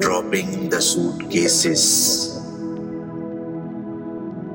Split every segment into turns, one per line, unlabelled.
dropping the suitcases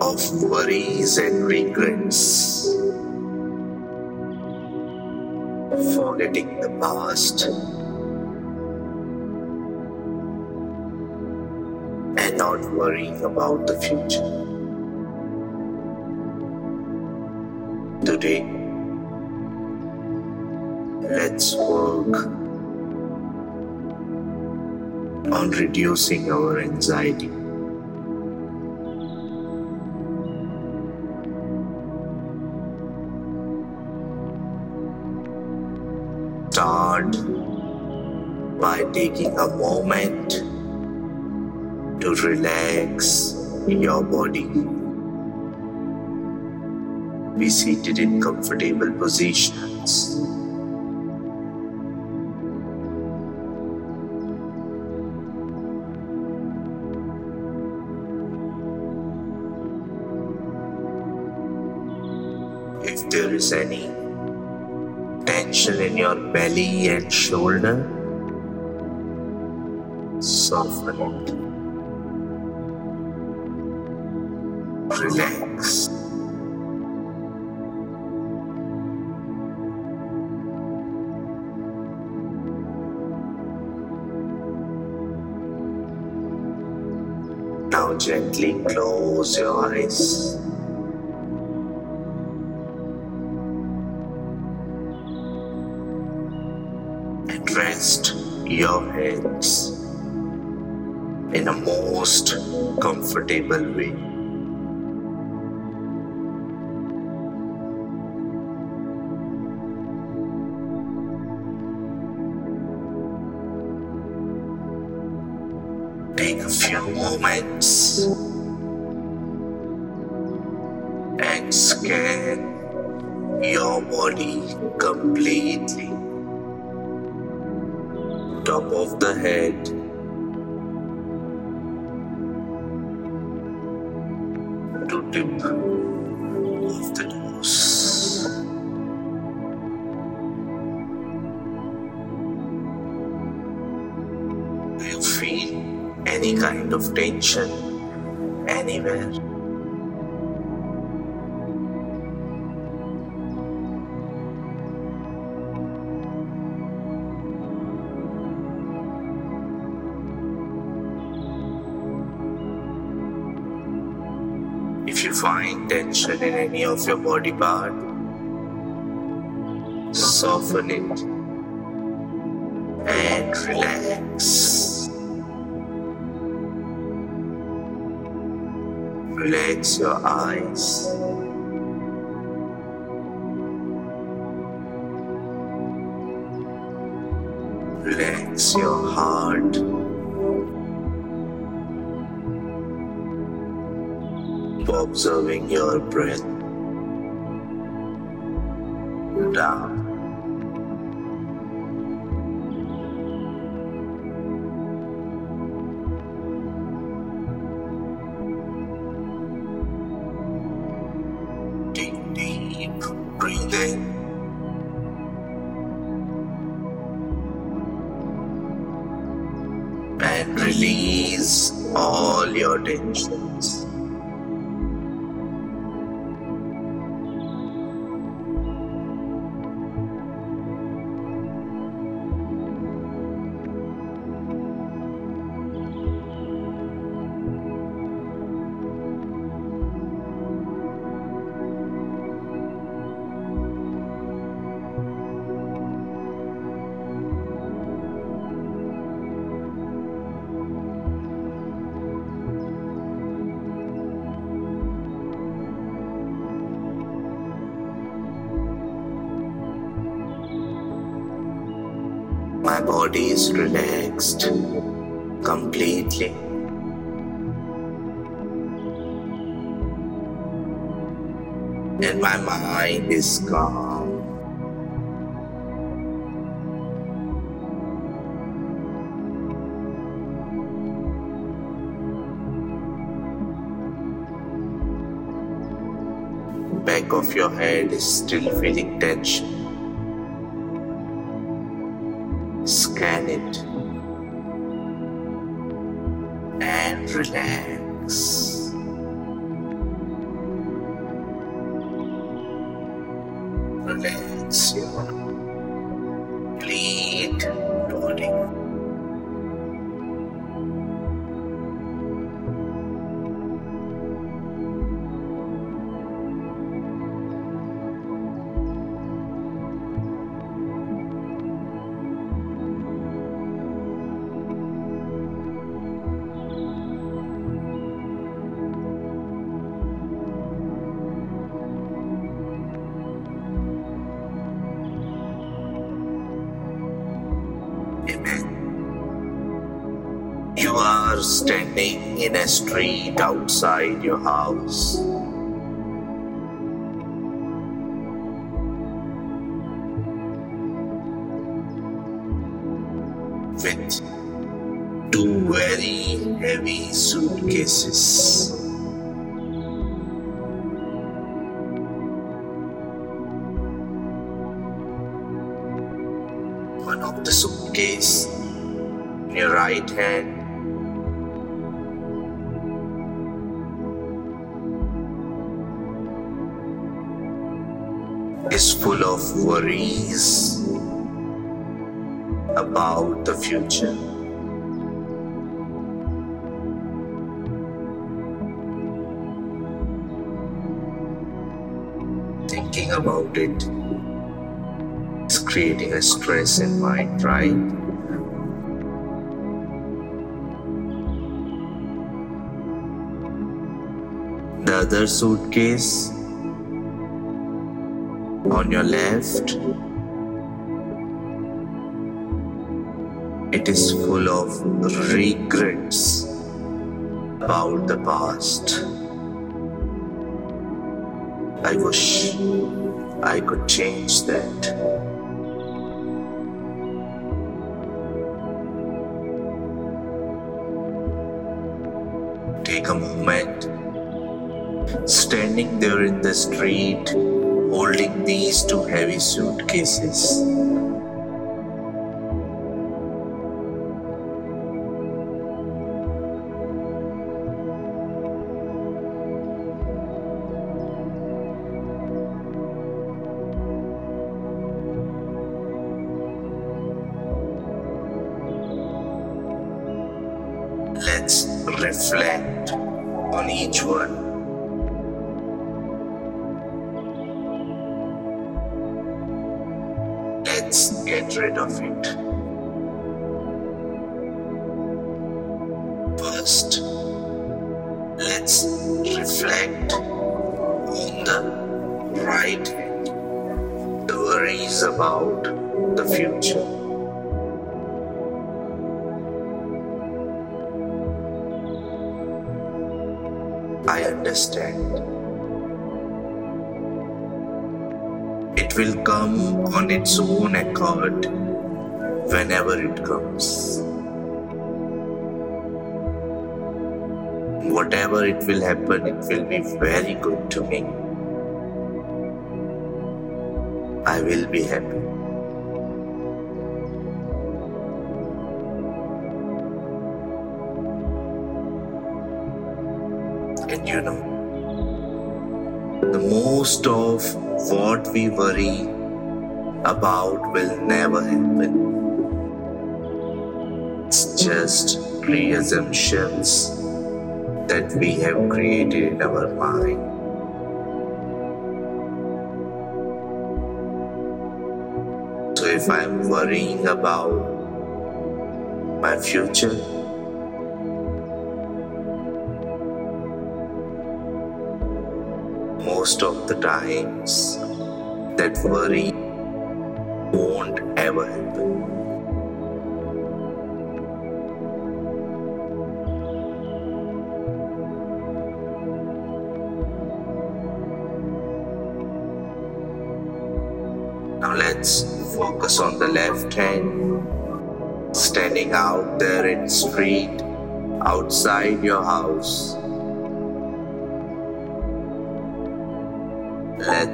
of worries and regrets, forgetting the past and not worrying about the future. Today, let's work on reducing our anxiety. Start by taking a moment to relax your body. Be seated in comfortable positions. Is any tension in your belly and shoulder, soften it. Relax. Now gently close your eyes. Your hands in a most comfortable way. Tip of the. Do you feel any kind of tension anywhere? Find tension in any of your body part, soften it and relax. Relax your eyes. Relax your heart. Observing your breath down. And my mind is calm. Back of your head is still feeling tension. Standing in a street outside your house. With two very heavy suitcases. One of the suitcase in your right hand full of worries about the future. Thinking about it is creating a stress in mind, right? The other suitcase on your left, it is full of regrets about the past. I wish I could change that. Take a moment, standing there in the street, holding these two heavy suitcases. Let's reflect on each one. Of it. First, let's reflect on the right the worries about the future. I understand. It will come on its own accord whenever it comes. Whatever it will happen, it will be very good to me. I will be happy. And you know, the most of what we worry about will never happen. It's just pre-assumptions that we have created in our mind. So if I'm worrying about my future, most of the times that worry won't ever happen. Now let's focus on the left hand standing out there in the street outside your house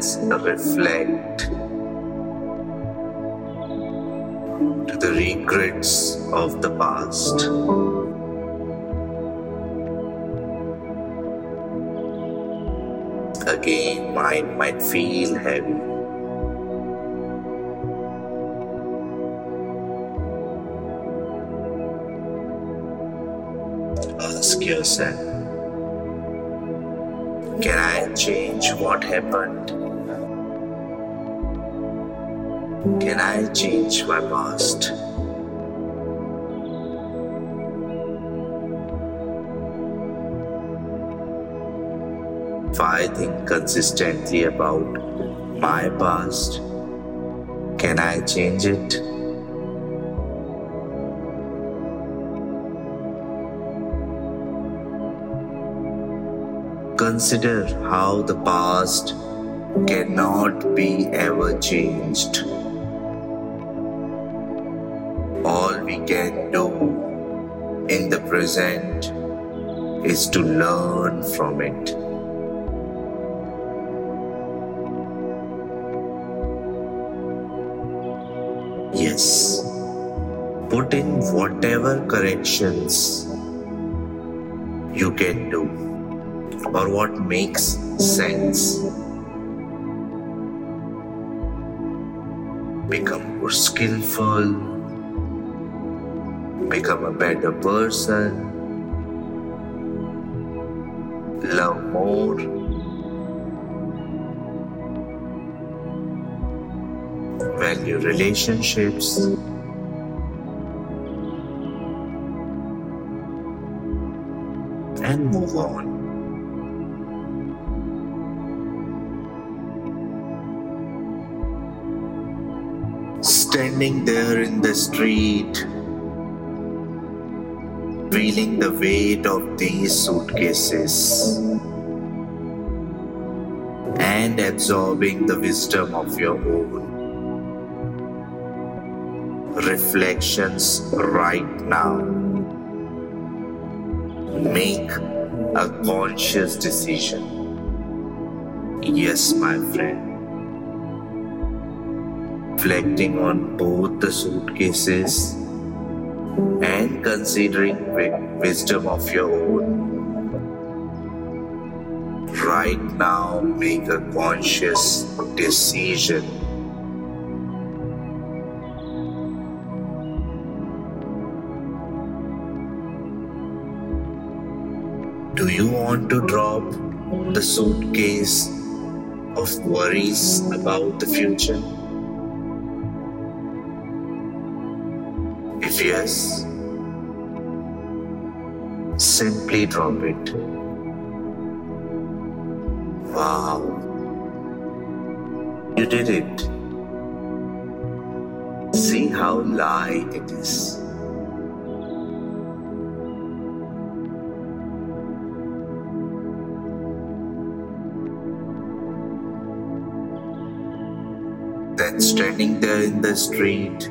Reflect to the regrets of the past. Again, mind might feel heavy. Ask yourself Can I change what happened? Can I change my past? If I think consistently about my past, can I change it? Consider how the past cannot be ever changed. Can do in the present is to learn from it. Yes, put in whatever corrections you can do or what makes sense. Become more skillful, become a better person, love more. Value relationships. And move on. standing there in the street, feeling the weight of these suitcases and absorbing the wisdom of your own reflections right now. Make a conscious decision. Yes, my friend reflecting on both the suitcases considering wisdom of your own. Right now, make a conscious decision. Do you want to drop the suitcase of worries about the future? If yes, simply drop it. Wow, you did it. See how light it is. Then standing there in the street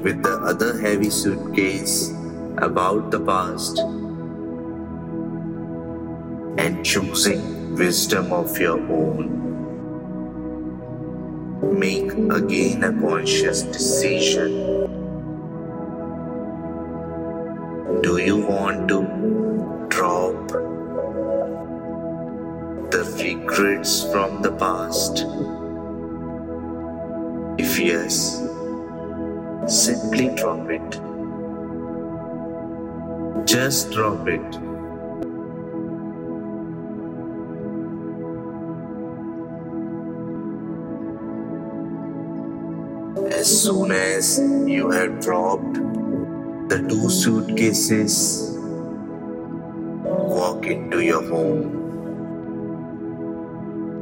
with the other heavy suitcase about the past and choosing wisdom of your own. Make again a conscious decision. Do you want to drop the regrets from the past? If yes, simply drop it. Just drop it. As soon as you have dropped the two suitcases, walk into your home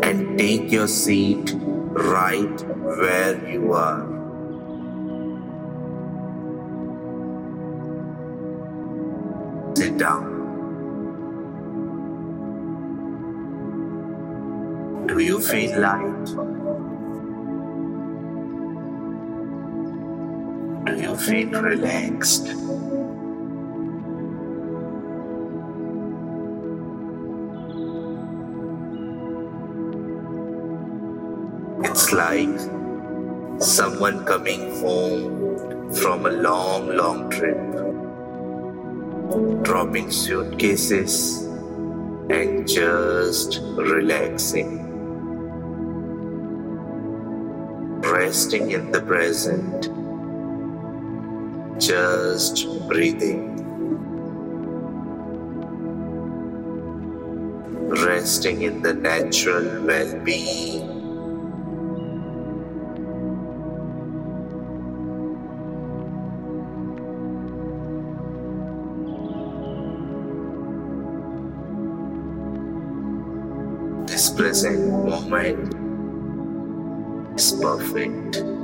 and take your seat right where you are. Sit down. Do you feel light? Do you feel relaxed? It's like someone coming home from a long, long trip, dropping suitcases and just relaxing, resting in the present, just breathing. Resting in the natural well being this present moment is perfect.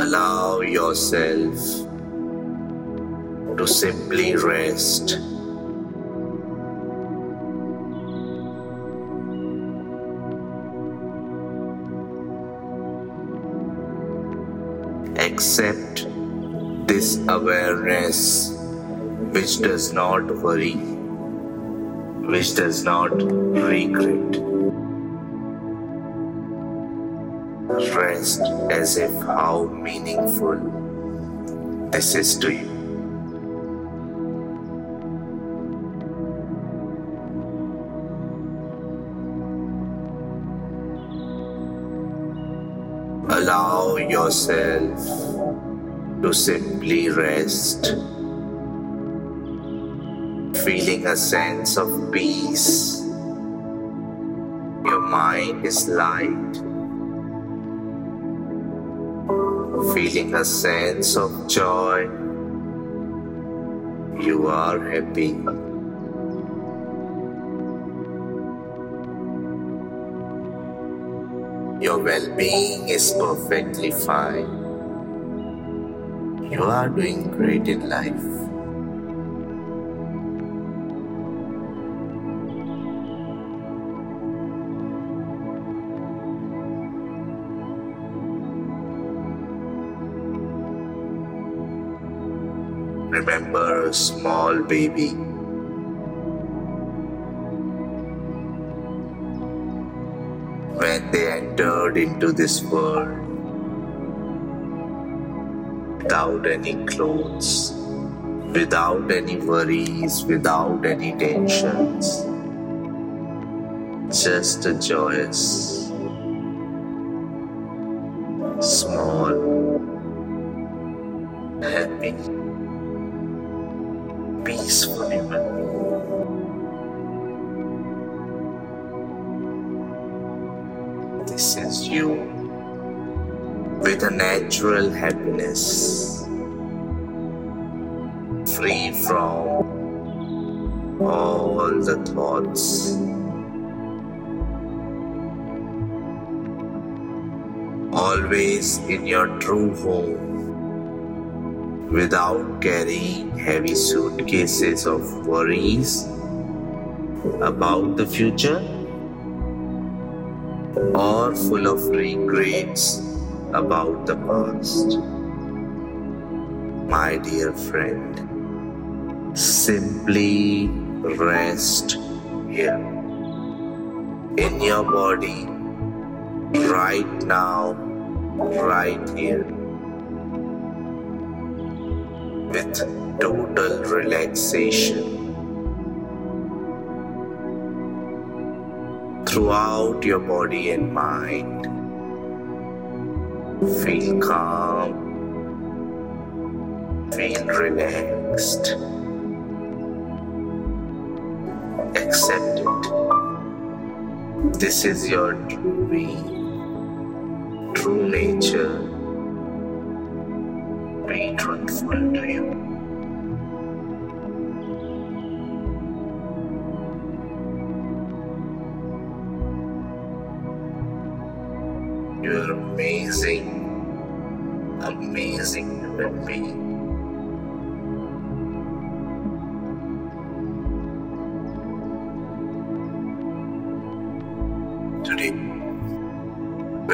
Allow yourself to simply rest. Accept this awareness which does not worry, which does not regret. Rest as if how meaningful this is to you. Allow yourself to simply rest, feeling a sense of peace. Your mind is light, feeling a sense of joy. You are happy. Your well being is perfectly fine. You are doing great in life. A small baby. When they entered into this world, without any clothes, without any worries, without any tensions. Just a joyous, Always in your true home, without carrying heavy suitcases of worries about the future or full of regrets about the past. My dear friend, simply rest here in your body right now, right here, with total relaxation. Throughout your body and mind, Feel calm. Feel relaxed. Accept it. This is your being, true nature. Be truthful to you. You're amazing, amazing human being.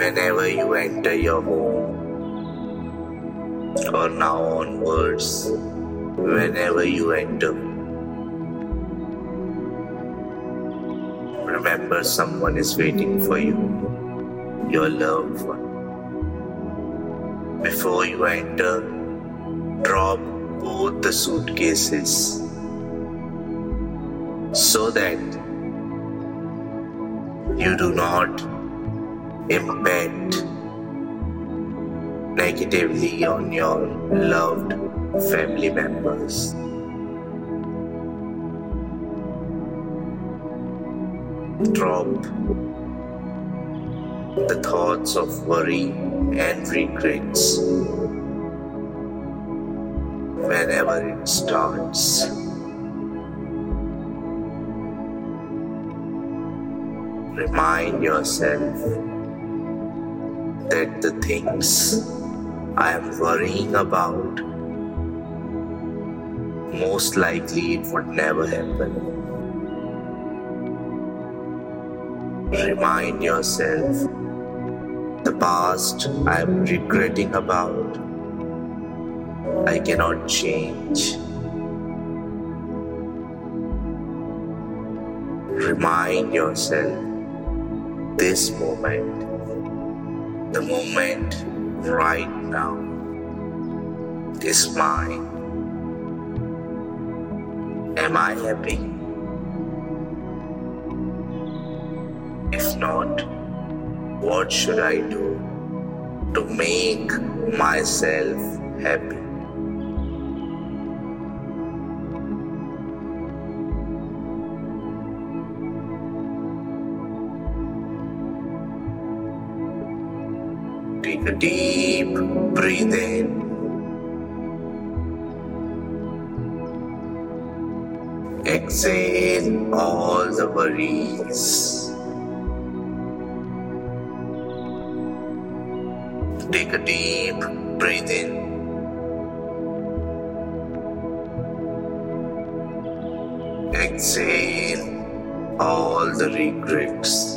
Whenever you enter your home, or now onwards, whenever you enter, remember someone is waiting for you, your loved one. Before you enter, drop both the suitcases so that you do not impact negatively on your loved family members. Drop the thoughts of worry and regrets whenever it starts. Remind yourself that the things I am worrying about most likely it would never happen. Remind yourself the past I am regretting about I cannot change. Remind yourself this moment, the moment right now, is mine. Am I happy? If not, what should I do to make myself happy? A deep breathe in. Exhale all the worries. Take a deep breathe in. Exhale all the regrets.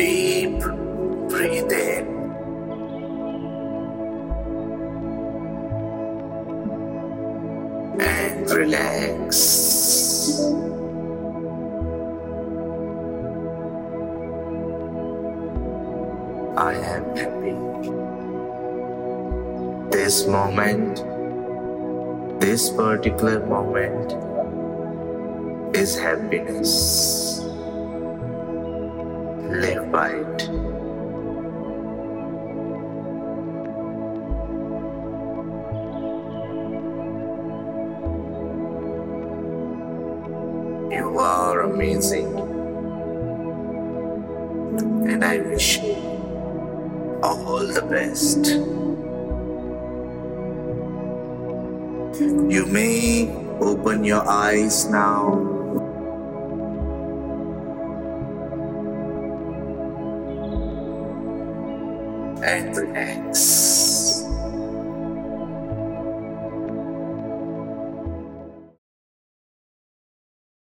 Deep breathe in. And relax. I am happy. This moment, this particular moment is happiness You are amazing, and I wish you all the best. You may open your eyes now.